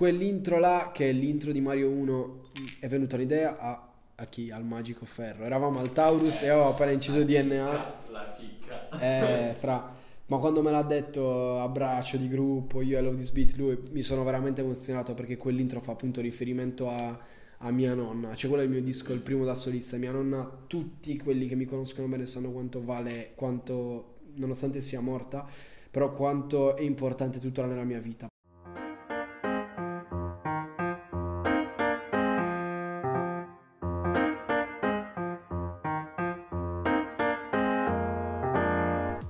quell'intro là, che è l'intro di Mario 1, è venuta l'idea a, a chi? Al Magico Ferro. Eravamo al Taurus e ho appena inciso DNA. La chicca. Eh, fra... Ma quando me l'ha detto a braccio di gruppo, io e Love This Beat, lui, mi sono veramente emozionato perché quell'intro fa appunto riferimento a, a mia nonna. Cioè quello è il mio disco, il primo da solista. Mia nonna, tutti quelli che mi conoscono bene sanno quanto vale, quanto, nonostante sia morta, però quanto è importante tuttora nella mia vita.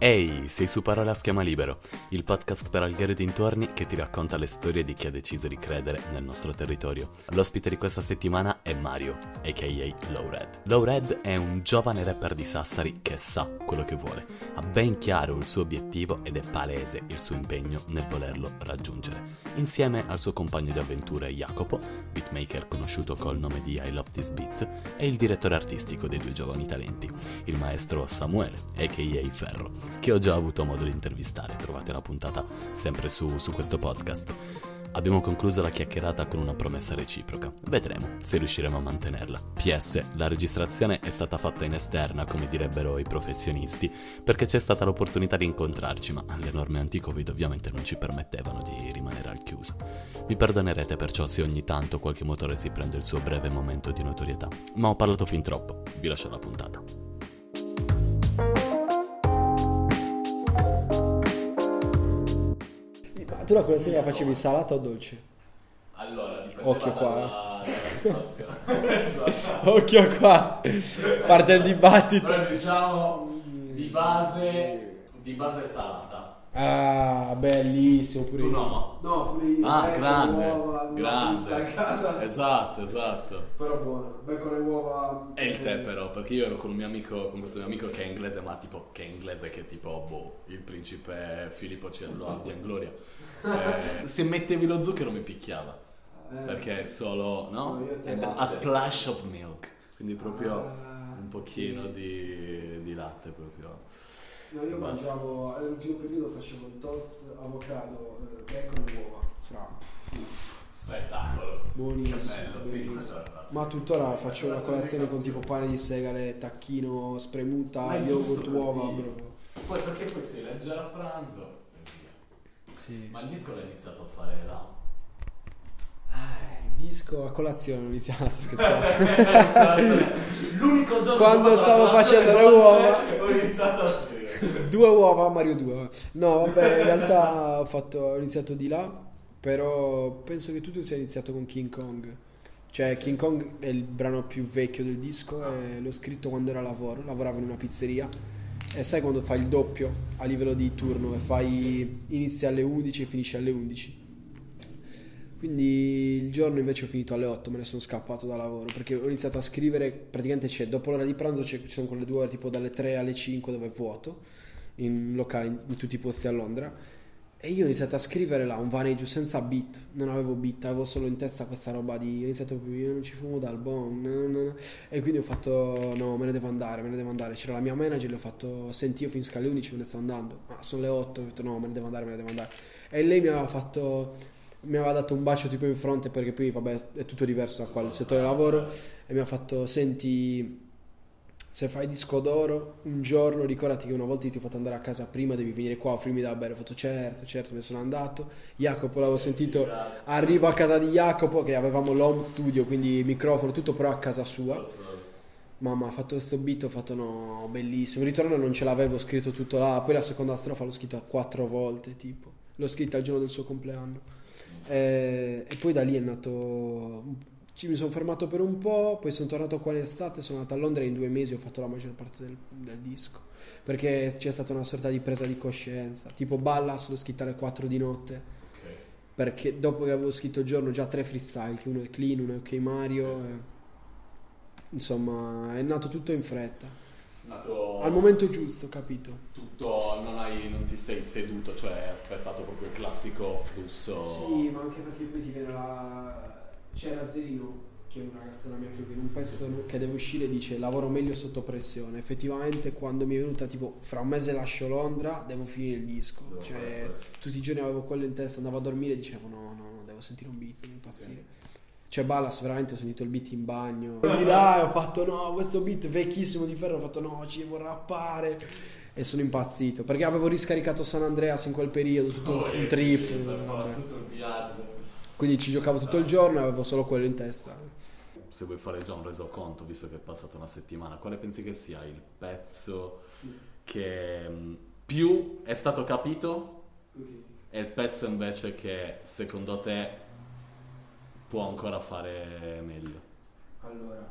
Ehi, sei su Parola Schema Libero, il podcast per alghere dintorni che ti racconta le storie di chi ha deciso di credere nel nostro territorio. L'ospite di questa settimana è Mario, a.k.a. Lowred. Lowred è un giovane rapper di Sassari che sa quello che vuole, ha ben chiaro il suo obiettivo ed è palese il suo impegno nel volerlo raggiungere. Insieme al suo compagno di avventure Jacopo, beatmaker conosciuto col nome di I Love This Beat, e il direttore artistico dei due giovani talenti, il maestro Samuele, a.k.a. Ferro che ho già avuto modo di intervistare. Trovate la puntata sempre su, su questo podcast. Abbiamo concluso la chiacchierata con una promessa reciproca. Vedremo se riusciremo a mantenerla. PS, la registrazione è stata fatta in esterna, come direbbero i professionisti, perché c'è stata l'opportunità di incontrarci, ma le norme anti-Covid ovviamente non ci permettevano di rimanere al chiuso. Mi perdonerete perciò se ogni tanto qualche motore si prende il suo breve momento di notorietà, ma ho parlato fin troppo. Vi lascio la puntata. Tu la colazione la facevi salata o dolce? Allora, dipende Occhio qua, dalla, dalla situazione. Occhio qua, parte il dibattito. Però diciamo di base, di base salata. Ah, bellissimo pure Tu io. no? No, pure io. Ah, bacon, grande, uova, grande. a casa. Esatto, esatto. Però buono. Bacon e uova. E il tè però, perché io ero con un mio amico, con questo mio amico che è inglese, ma tipo, che è inglese che è tipo, boh, il principe Filippo Cielo abbia in gloria. Eh, se mettevi lo zucchero mi picchiava, Eh, perché è solo, no? No, a splash of milk, quindi proprio Ah, un pochino sì. di, di latte proprio. No, io mangiavo, all'ultimo periodo facevo il toast, avocado, eh, bacon e uova. Fra. Spettacolo. Buonissimo, Che bello, il Ma tuttora faccio una colazione con tipo pane di segale, tacchino, spremuta, yogurt, uova, bro. Poi perché poi sei leggero a pranzo. Sì. Ma il disco l'hai iniziato a fare là? Ah, il disco a colazione non iniziamo, sto scherzando. L'unico giorno Quando stavo facendo le uova. ho iniziato a scrivere. due uova, Mario 2. No, vabbè, in realtà ho, fatto, ho iniziato di là, però penso che tutto sia iniziato con King Kong. Cioè, King Kong è il brano più vecchio del disco e l'ho scritto quando era lavoro, lavoravo in una pizzeria. E sai quando fai il doppio a livello di turno e fai inizi alle 11 e finisci alle 11. Quindi il giorno invece ho finito alle 8, me ne sono scappato da lavoro perché ho iniziato a scrivere, praticamente c'è dopo l'ora di pranzo ci sono quelle due ore tipo dalle 3 alle 5 dove è vuoto in locali in, in tutti i posti a Londra. E io ho iniziato a scrivere là un vaneggio senza beat, non avevo beat, avevo solo in testa questa roba di ho iniziato proprio io non ci fumo dal bon e quindi ho fatto no me ne devo andare, me ne devo andare, c'era la mia manager, le ho fatto senti io finisco alle 11 me ne sto andando, ma sono le 8, ho detto no me ne devo andare, me ne devo andare e lei mi aveva fatto mi aveva dato un bacio tipo in fronte perché poi vabbè è tutto diverso da qua il settore lavoro e mi ha fatto senti se fai disco d'oro un giorno ricordati che una volta ti ho fatto andare a casa prima devi venire qua a offrirmi da bere. Ho fatto certo certo me sono andato. Jacopo l'avevo sentito arrivo a casa di Jacopo che avevamo l'home studio quindi microfono tutto però a casa sua. Mamma ha fatto questo beat ho fatto no bellissimo. Il ritorno non ce l'avevo scritto tutto là. Poi la seconda strofa l'ho scritta quattro volte tipo. L'ho scritta il giorno del suo compleanno eh, e poi da lì è nato. Ci mi sono fermato per un po', poi sono tornato qua in estate, sono andato a Londra e in due mesi ho fatto la maggior parte del, del disco. Perché c'è stata una sorta di presa di coscienza. Tipo Ballas l'ho scritta alle 4 di notte. Perché dopo che avevo scritto il giorno già tre freestyle, che uno è clean, uno è ok Mario. e- insomma, è nato tutto in fretta. Nato Al momento giusto, capito? tutto, non, hai, non ti sei seduto, cioè hai aspettato proprio il classico flusso. Sì, ma anche perché poi ti viene la... C'era Zerino, che è un ragazzo della mia club, in un pezzo che deve uscire dice lavoro meglio sotto pressione. Effettivamente quando mi è venuta tipo fra un mese lascio Londra, devo finire il disco. Devo cioè tutti i giorni avevo quello in testa, andavo a dormire e dicevo no, no, no, devo sentire un beat, devo impazzire. Cioè Ballas veramente ho sentito il beat in bagno. Di là ho fatto no, questo beat vecchissimo di ferro, ho fatto no, ci devo rappare. E sono impazzito perché avevo riscaricato San Andreas in quel periodo, tutto Oh, un trip. vabbè. tutto il viaggio. Quindi ci giocavo tutto il giorno e avevo solo quello in testa. Se vuoi fare già un resoconto, visto che è passata una settimana, quale pensi che sia il pezzo che mh, più è stato capito e il pezzo invece che secondo te può ancora fare meglio? Allora,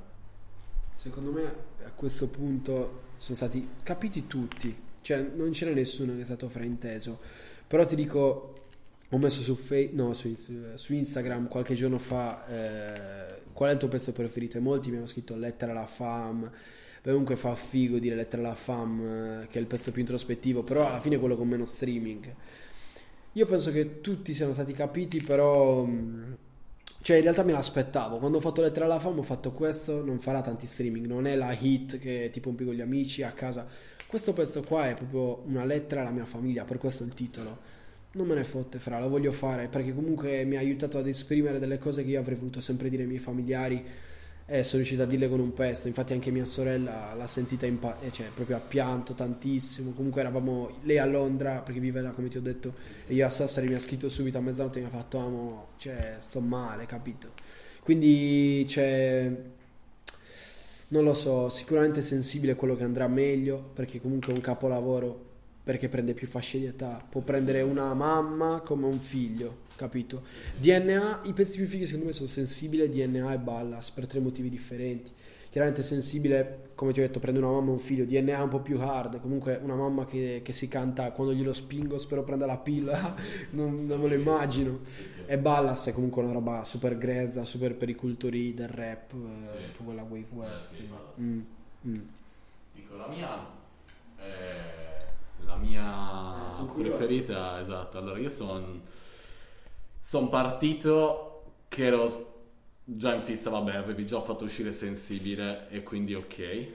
secondo me a questo punto sono stati capiti tutti, cioè non c'era nessuno che è stato frainteso. Però ti dico, ho messo su, Fe- no, su, su Instagram qualche giorno fa eh, qual è il tuo pezzo preferito e molti mi hanno scritto Lettera alla fam. Comunque fa figo dire Lettera alla fam, eh, che è il pezzo più introspettivo, però alla fine è quello con meno streaming. Io penso che tutti siano stati capiti, però... mh, Cioè, in realtà me l'aspettavo. Quando ho fatto Lettera alla fama ho fatto questo, non farà tanti streaming. Non è la hit che tipo un con gli amici a casa. Questo pezzo qua è proprio una lettera alla mia famiglia, per questo il titolo. Non me ne fotte, fra, lo voglio fare perché comunque mi ha aiutato ad esprimere delle cose che io avrei voluto sempre dire ai miei familiari e sono riuscito a dirle con un pezzo. Infatti anche mia sorella l'ha sentita in pa- eh, cioè proprio ha pianto tantissimo. Comunque eravamo lei a Londra perché vive là, come ti ho detto, e io a Sassari mi ha scritto subito a mezzanotte e mi ha fatto amo, cioè sto male, capito? Quindi cioè non lo so, sicuramente sensibile è quello che andrà meglio perché comunque è un capolavoro perché prende più fasce di età, può prendere una mamma come un figlio, capito? DNA, i pezzi più fighi secondo me sono sensibile, DNA e Ballas per tre motivi differenti. Chiaramente sensibile, come ti ho detto, prende una mamma e un figlio, DNA è un po' più hard, comunque una mamma che, che si canta quando glielo spingo, spero prenda la pilla, non, non me lo immagino. E Ballas è comunque una roba super grezza, super per i cultori del rap, eh, Sì. tipo quella Wave West. Eh sì, Ballas. Mm, mm. Dico la mia, eh, la mia curioso. preferita, esatto. Allora io sono son partito che ero già in fissa, vabbè, avevi già fatto uscire sensibile e quindi ok.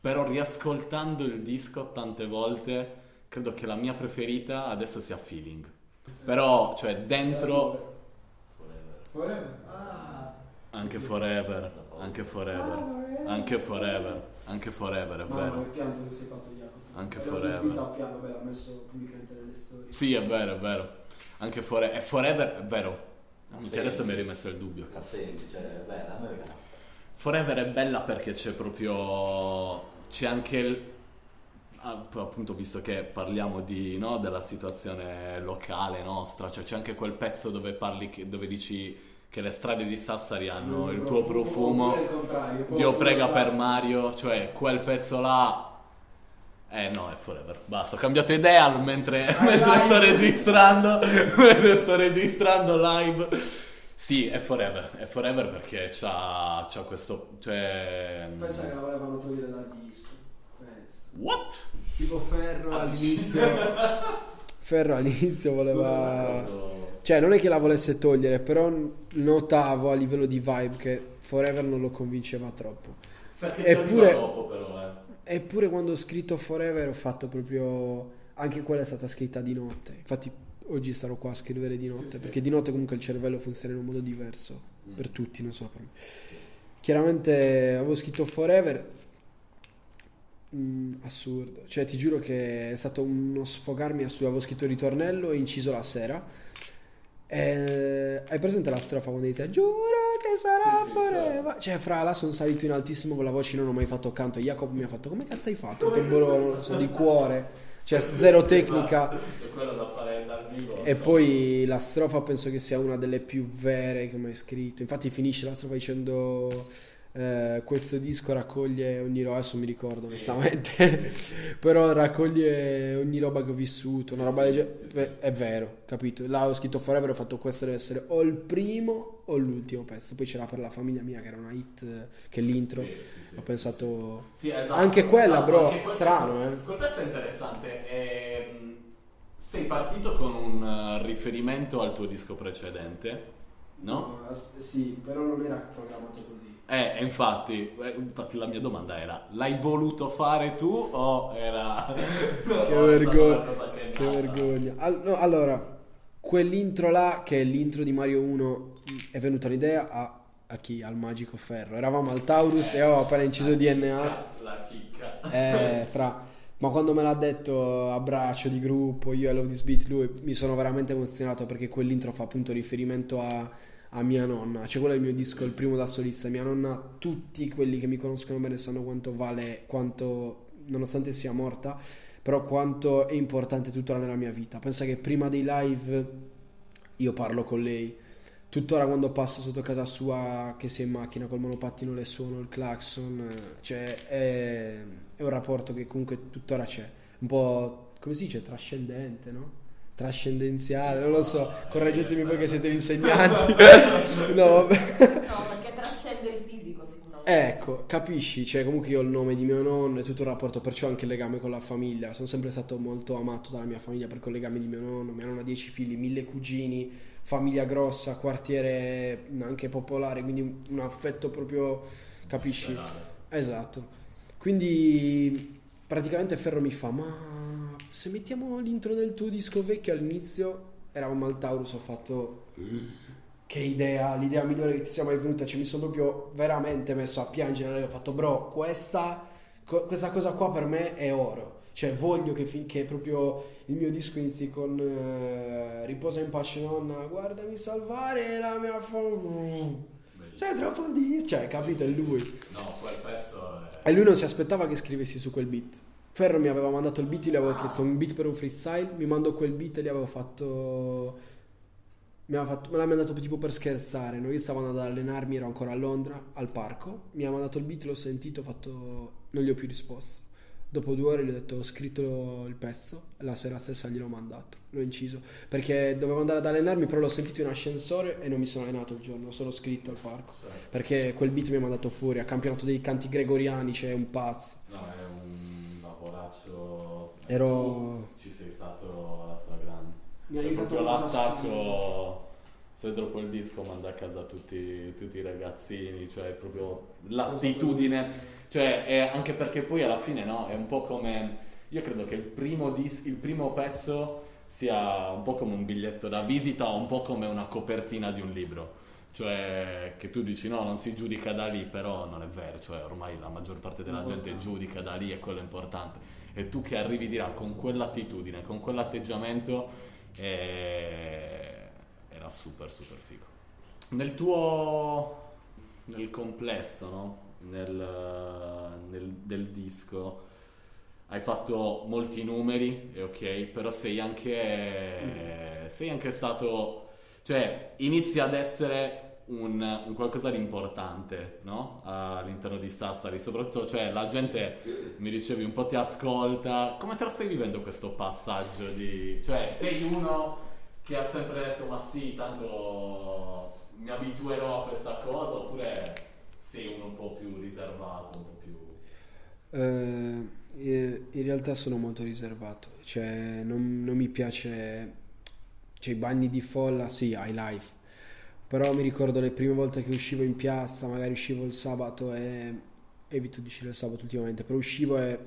Però riascoltando il disco tante volte, credo che la mia preferita adesso sia Feeling. Però, cioè, dentro Forever. Ah. anche Forever, anche Forever, anche Forever, anche Forever, è vero. che pianto che sei fatto Jacopo. Anche L'ho Forever. scritto a piano, beh, l'ha messo pubblicamente nelle storie. Sì, è vero, è vero. Anche Forever, è Forever, è vero. Sì. adesso mi hai rimesso il dubbio. Cazzo. senti, cioè, bella, a me piace. Forever è bella perché c'è proprio. C'è anche il. ah, appunto, visto che parliamo di, no, della situazione locale nostra, cioè c'è anche quel pezzo dove parli, che- dove dici che le strade di Sassari hanno il tuo profumo. Il contrario, Dio prega per. Mario, cioè quel pezzo là. Eh no, è Forever. Basta, ho cambiato idea mentre, mentre sto registrando. mentre sto registrando live. Sì, è Forever. È Forever perché c'ha, c'ha questo. Cioè. Pensa che la volevano togliere dal disco. Pensa. What? Tipo Ferro all'inizio. Ferro all'inizio voleva. Cioè, non è che la volesse togliere, però notavo a livello di vibe che Forever non lo convinceva troppo. Perché Eppure- dopo, però. Eppure quando ho scritto Forever ho fatto proprio... Anche quella è stata scritta di notte. Infatti oggi sarò qua a scrivere di notte, Sì, sì. perché di notte comunque il cervello funziona in un modo diverso. Per tutti, non solo per me. Chiaramente avevo scritto Forever. Mm, assurdo. Cioè ti giuro che è stato uno sfogarmi assurdo. Avevo scritto il ritornello e inciso la sera. E... Hai presente la strofa quando dice Giuro che sarà Sì, forever? Cioè, fra là sono salito in altissimo con la voce, non ho mai fatto canto. Jacopo mi ha fatto come cazzo hai fatto? Ho detto, "Boh, non lo so, di cuore. Cioè, zero tecnica. E poi la strofa penso che sia una delle più vere che ho mai scritto. Infatti finisce la strofa dicendo eh, questo disco raccoglie ogni roba, adesso mi ricordo Sì. onestamente, però raccoglie ogni roba che ho vissuto, una roba del genere. sì, sì. Beh, È vero, capito? Là ho scritto Forever, ho fatto questo deve essere o il primo o l'ultimo pezzo. Poi c'era per la famiglia mia che era una hit, eh, che è l'intro. Sì, sì, sì, ho sì, pensato... Sì, esatto, Anche quella, esatto, bro, anche strano, pezzo- eh. Quel pezzo è interessante. ehm, sei partito con un eh, riferimento al tuo disco precedente, no? sì, però non era programmato così. Eh, infatti, eh, infatti la mia domanda era, l'hai voluto fare tu o era... Che vergogna, che che vergogna. Al- no, allora, quell'intro là, che è l'intro di Mario 1, è venuta l'idea a, a chi? Al Magico Ferro. Eravamo al Taurus e avevo appena inciso DNA. La chicca. Eh, fra. Ma quando me l'ha detto a braccio di gruppo, io e Love This Beat, lui, mi sono veramente emozionato perché quell'intro fa appunto riferimento a, a mia nonna. Cioè, quello è il mio disco, il primo da solista. Mia nonna, tutti quelli che mi conoscono bene sanno quanto vale, quanto, nonostante sia morta, però quanto è importante tuttora nella mia vita. Pensa che prima dei live io parlo con lei. Tuttora quando passo sotto casa sua, che sia in macchina col monopattino, le suono il clacson, cioè è, è un rapporto che comunque tuttora c'è, un po' come si dice, trascendente, no? Trascendenziale, non lo so, correggetemi voi che siete gli insegnanti. no, vabbè. No, perché trascende il fisico sicuramente. Ecco, capisci? Cioè, comunque io ho il nome di mio nonno e tutto il rapporto, perciò anche il legame con la famiglia. Sono sempre stato molto amato dalla mia famiglia perché ho il legame di mio nonno, mia nonna ha dieci figli, mille cugini, famiglia grossa, quartiere anche popolare, quindi un, un affetto proprio, capisci? Esatto. Quindi praticamente Ferro mi fa, ma se mettiamo l'intro del tuo disco vecchio all'inizio, eravamo al Taurus, ho fatto... Che idea, l'idea migliore che ti sia mai venuta, cioè mi sono proprio veramente messo a piangere, lei ho fatto bro, questa, co- questa cosa qua per me è oro, cioè voglio che, che proprio il mio disco inizi con eh, riposa in pace nonna, guardami salvare la mia famiglia, sei troppo di... cioè capito, è lui. No, quel pezzo è... E lui non si aspettava che scrivessi su quel beat. Ferro mi aveva mandato il beat, gli avevo chiesto un beat per un freestyle, mi mandò quel beat e gli avevo fatto... Mi fatto, me l'ha mandato tipo per scherzare, no? io stavo andando ad allenarmi, ero ancora a Londra, al parco, mi ha mandato il beat, l'ho sentito, ho fatto... non gli ho più risposto. Dopo due ore gli ho detto ho scritto il pezzo, la sera stessa gliel'ho mandato, l'ho inciso, perché dovevo andare ad allenarmi, però l'ho sentito in ascensore e non mi sono allenato il giorno, solo scritto al parco, perché quel beat mi ha mandato fuori, a campionato dei canti gregoriani, c'è un pazzo. No, è un lavoraccio... Ero- ci sei stato alla stragrande. Mi Cioè, aiutato proprio l'attacco... Se dopo il disco manda a casa tutti, tutti i ragazzini, cioè proprio l'attitudine, cioè è anche perché poi alla fine no, è un po' come, io credo che il primo, dis- il primo pezzo sia un po' come un biglietto da visita o un po' come una copertina di un libro, cioè che tu dici no, non si giudica da lì, però non è vero, cioè ormai la maggior parte della gente giudica da lì e quello è importante. E tu che arrivi di là con quell'attitudine, con quell'atteggiamento, eh, era super super figo. Nel tuo, nel complesso, no? nel, nel- del disco, hai fatto molti numeri, è ok, però sei anche, sei anche stato, cioè inizi ad essere un, un qualcosa di importante, no? All'interno di Sassari, soprattutto, cioè la gente, mi dicevi, un po' ti ascolta, come te lo stai vivendo questo passaggio di, cioè sei uno che ha sempre detto ma sì, tanto mi abituerò a questa cosa, oppure sei uno un po' più riservato, un po' più... Eh, in realtà sono molto riservato, cioè non, non mi piace, cioè i bagni di folla, sì, high life, però mi ricordo le prime volte che uscivo in piazza, magari uscivo il sabato e evito di uscire il sabato ultimamente, però uscivo e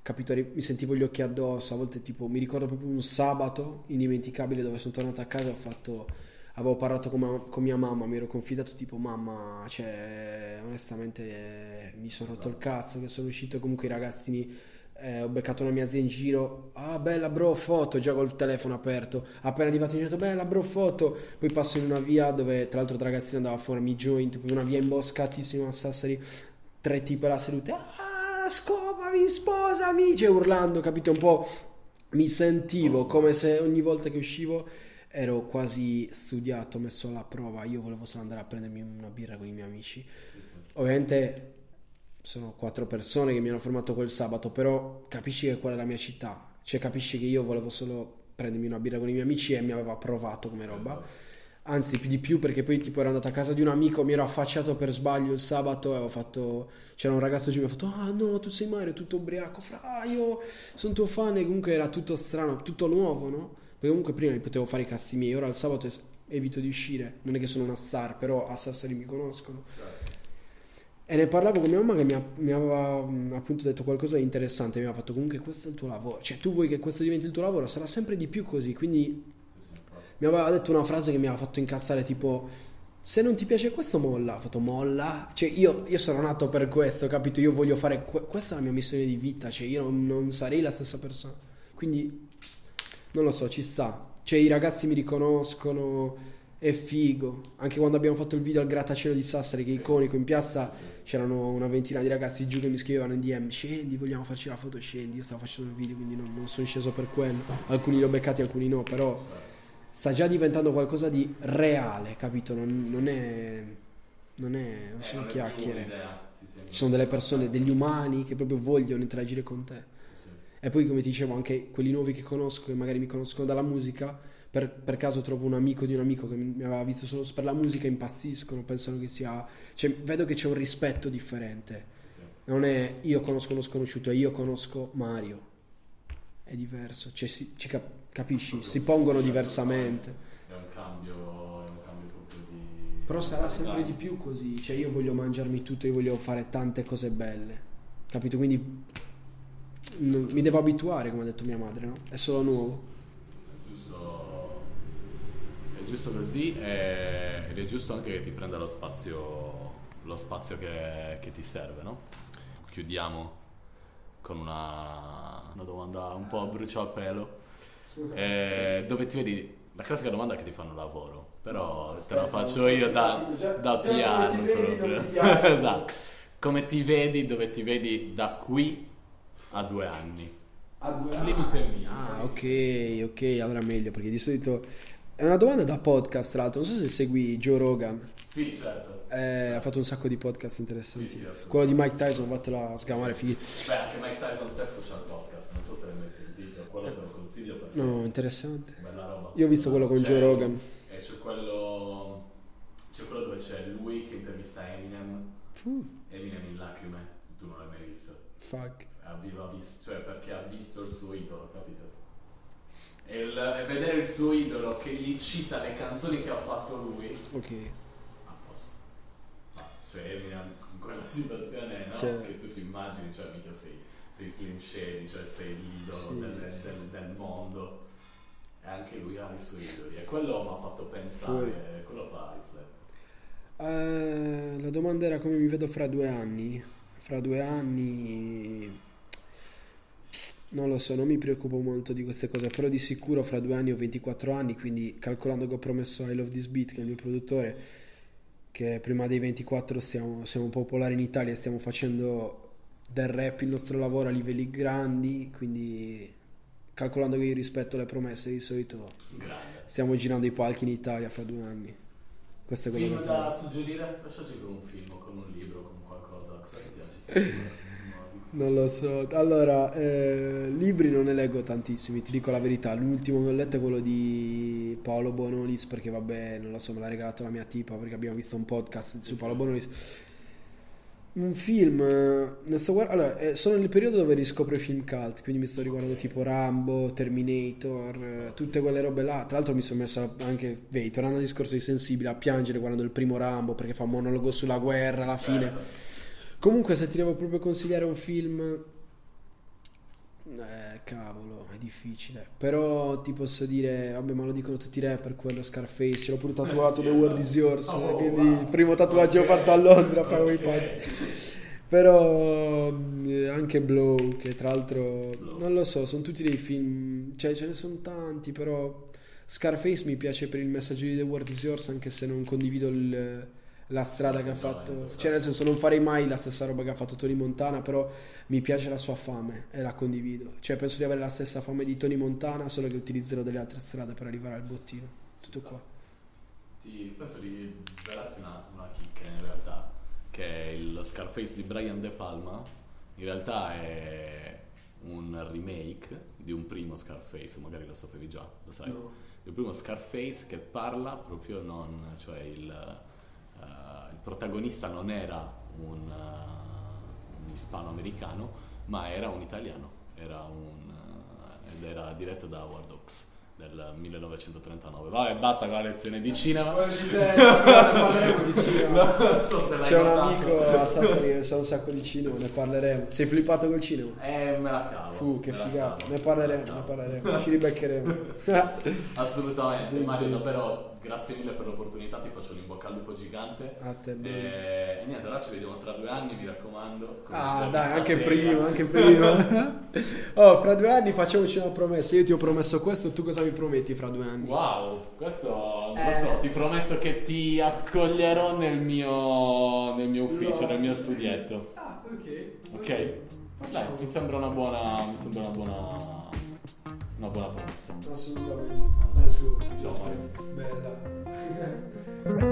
capito, mi sentivo gli occhi addosso, a volte tipo mi ricordo proprio un sabato indimenticabile dove sono tornato a casa e ho fatto avevo parlato con, con mia mamma, mi ero confidato tipo mamma, cioè onestamente eh, mi sono rotto il cazzo che sono uscito comunque i ragazzini eh, ho beccato una mia zia in giro. Ah bella bro foto. Già col telefono aperto. Appena arrivato ho detto bella bro foto. Poi passo in una via dove tra l'altro il ragazzino andava a farmi joint poi una via imboscatissima a Sassari. Tre tipe là sedute ah scopami sposami. Cioè urlando capito un po' mi sentivo come se ogni volta che uscivo ero quasi studiato, messo alla prova. Io volevo solo andare a prendermi una birra con i miei amici. Ovviamente sono quattro persone che mi hanno fermato quel sabato, però capisci che quella è la mia città. Cioè, capisci che io volevo solo prendermi una birra con i miei amici e mi aveva provato come roba. Anzi, più di più perché poi tipo ero andato a casa di un amico, mi ero affacciato per sbaglio il sabato e ho fatto... C'era un ragazzo che mi ha fatto, ah no, tu sei Mario, tutto ubriaco, fra, io sono tuo fan e comunque era tutto strano, tutto nuovo, no? Perché comunque prima mi potevo fare i cazzi miei, ora il sabato evito di uscire, non è che sono una star, però a Sassari mi conoscono. E ne parlavo con mia mamma che mi, ha- mi aveva mh, appunto detto qualcosa di interessante, mi aveva fatto comunque questo è il tuo lavoro, cioè tu vuoi che questo diventi il tuo lavoro, sarà sempre di più così, quindi mi aveva detto una frase che mi aveva fatto incazzare tipo se non ti piace questo molla, ha fatto molla, cioè io, io sono nato per questo, capito? Io voglio fare, que- questa è la mia missione di vita, cioè io non, non sarei la stessa persona, quindi non lo so, ci sta, cioè i ragazzi mi riconoscono, è figo, anche quando abbiamo fatto il video al grattacielo di Sassari che è iconico in piazza c'erano una ventina di ragazzi giù che mi scrivevano in DM scendi, vogliamo farci la foto, scendi, io stavo facendo il video quindi non, non sono sceso per quello, alcuni li ho beccati, alcuni no, però sta già diventando qualcosa di reale, capito? Non, non è. Non, è, non sono chiacchiere. Ci sono delle persone, degli umani che proprio vogliono interagire con te. E poi, come ti dicevo, anche quelli nuovi che conosco, che magari mi conoscono dalla musica, per, per caso trovo un amico di un amico che mi aveva visto solo per la musica, impazziscono, pensano che sia. Cioè, vedo che c'è un rispetto differente. Non è io conosco uno sconosciuto, è io conosco Mario. È diverso, cioè, si, ci cap- capisci? Si pongono diversamente. È un cambio, è un cambio proprio di... Però sarà sempre di più così, cioè io voglio mangiarmi tutto, io voglio fare tante cose belle, capito? Quindi non- mi devo abituare, come ha detto mia madre, no? È solo nuovo. Giusto, giusto così e- ed è giusto anche che ti prenda lo spazio, lo spazio che, che ti serve, no? Chiudiamo con una, una domanda un po' a bruciapelo. Eh, dove ti vedi? La classica domanda che ti fanno lavoro, però te la faccio io da, già- da già come piano. ti vedi esatto. Come ti vedi, dove ti vedi da qui a due anni? A due Il limite è mio. Ah, ok, ok, allora meglio, perché di solito è una domanda da podcast, tra l'altro, non so se segui Joe Rogan, Sì, certo. eh, ha fatto un sacco di podcast interessanti. Sì, sì. Quello di Mike Tyson, vattela a sgamare, fighi. Beh, anche Mike Tyson stesso c'ha il podcast, non so se l'hai mai sentito, quello te lo consiglio perché No, interessante. bella roba. Io ho visto quello con C'è- Joe Rogan. E c'è quello, c'è quello dove c'è lui che intervista Eminem, Uh, Eminem in lacrime, tu non l'hai mai visto. fuck. Aveva visto, cioè perché ha visto il suo idolo? E, il- e vedere il suo idolo che gli cita le canzoni che ha fatto lui, Ok. a posto. Ah, cioè Eminem in quella situazione no? Cioè- che tu ti immagini, cioè mica sei, sei Slim Shady, cioè sei l'idolo Sì, del, sì, del- del mondo e anche lui ha i suoi idoli e quello mi ha fatto pensare, Fuori. quello fa riflettere. Eh, la domanda era come mi vedo fra due anni. Fra due anni non lo so, non mi preoccupo molto di queste cose, però di sicuro fra due anni ho 24 anni, quindi calcolando che ho promesso I Love This Beat, che è il mio produttore, che prima dei 24 stiamo, siamo popolari in Italia e stiamo facendo del rap il nostro lavoro a livelli grandi, quindi calcolando che io rispetto le promesse di solito Grande. stiamo girando i palchi in Italia fra due anni. Questo è quello Film da suggerire? Lasciaci con un film, con un libro, con qualcosa. Cosa ti piace? Non lo so. Allora, eh, libri non ne leggo tantissimi, ti dico la verità. L'ultimo che ho letto è quello di Paolo Bonolis, perché vabbè, non lo so, me l'ha regalato la mia tipa, perché abbiamo visto un podcast su Paolo Bonolis. Un film, eh, ne sto guard- allora, eh, sono nel periodo dove riscopro i film cult, quindi mi sto riguardando tipo Rambo, Terminator, eh, tutte quelle robe là. Tra l'altro mi sono messo anche, vedi, tornando al discorso di sensibile, a piangere guardando il primo Rambo, perché fa un monologo sulla guerra alla fine. Comunque, se ti devo proprio consigliare un film, eh, cavolo, è difficile. Però ti posso dire, vabbè, ma lo dicono tutti i rapper, quello Scarface, ce l'ho pure tatuato, Eh sì, The World no. is Yours, Oh, quindi wow. il primo tatuaggio Ok. ho fatto a Londra, fra quei Ok. pazzi. Però eh, anche Blow, che tra l'altro, Blow. non lo so, sono tutti dei film, cioè ce ne sono tanti, però Scarface mi piace per il messaggio di The World is Yours, anche se non condivido il- la strada che ha fatto, cioè nel senso non farei mai la stessa roba che ha fatto Tony Montana, però mi piace la sua fame e la condivido. Cioè penso di avere la stessa fame di Tony Montana, solo che utilizzerò delle altre strade per arrivare al bottino. Tutto qua. Ti, penso di svelarti una, una chicca in realtà, che è il Scarface di Brian De Palma. In realtà è un remake di un primo Scarface, magari lo sapevi già, lo sai? Il primo Scarface che parla proprio non, cioè il protagonista non era un, eh, un ispanoamericano, ma era un italiano, era un, eh, ed era diretto da Howard Hawks del 1939. Vabbè, basta con la lezione di cinema. Poi ci penso, parleremo di cinema. Non so se C'è un notato. amico a Sassari che sa un sacco di cinema, ne parleremo. Sei flippato col cinema? Eh, me la cavo. Fu, che figata. Ne parleremo, ne parleremo. Ci ribeccheremo. Assolutamente, Mario, davvero grazie mille per l'opportunità, ti faccio un in bocca al lupo gigante. A te. E, e niente, allora ci vediamo tra due anni, mi raccomando. Ah, dai, anche sera. prima, anche prima. oh, fra due anni facciamoci una promessa. Io ti ho promesso questo, tu cosa mi prometti fra due anni? Wow, questo Eh. ti prometto che ti accoglierò nel mio, nel mio ufficio, No. nel mio studietto. Ah, ok. Ok? Beh, mi sembra una buona. Mi sembra una buona. Una buona promessa. Assolutamente. Let's go. Ciao, Bella.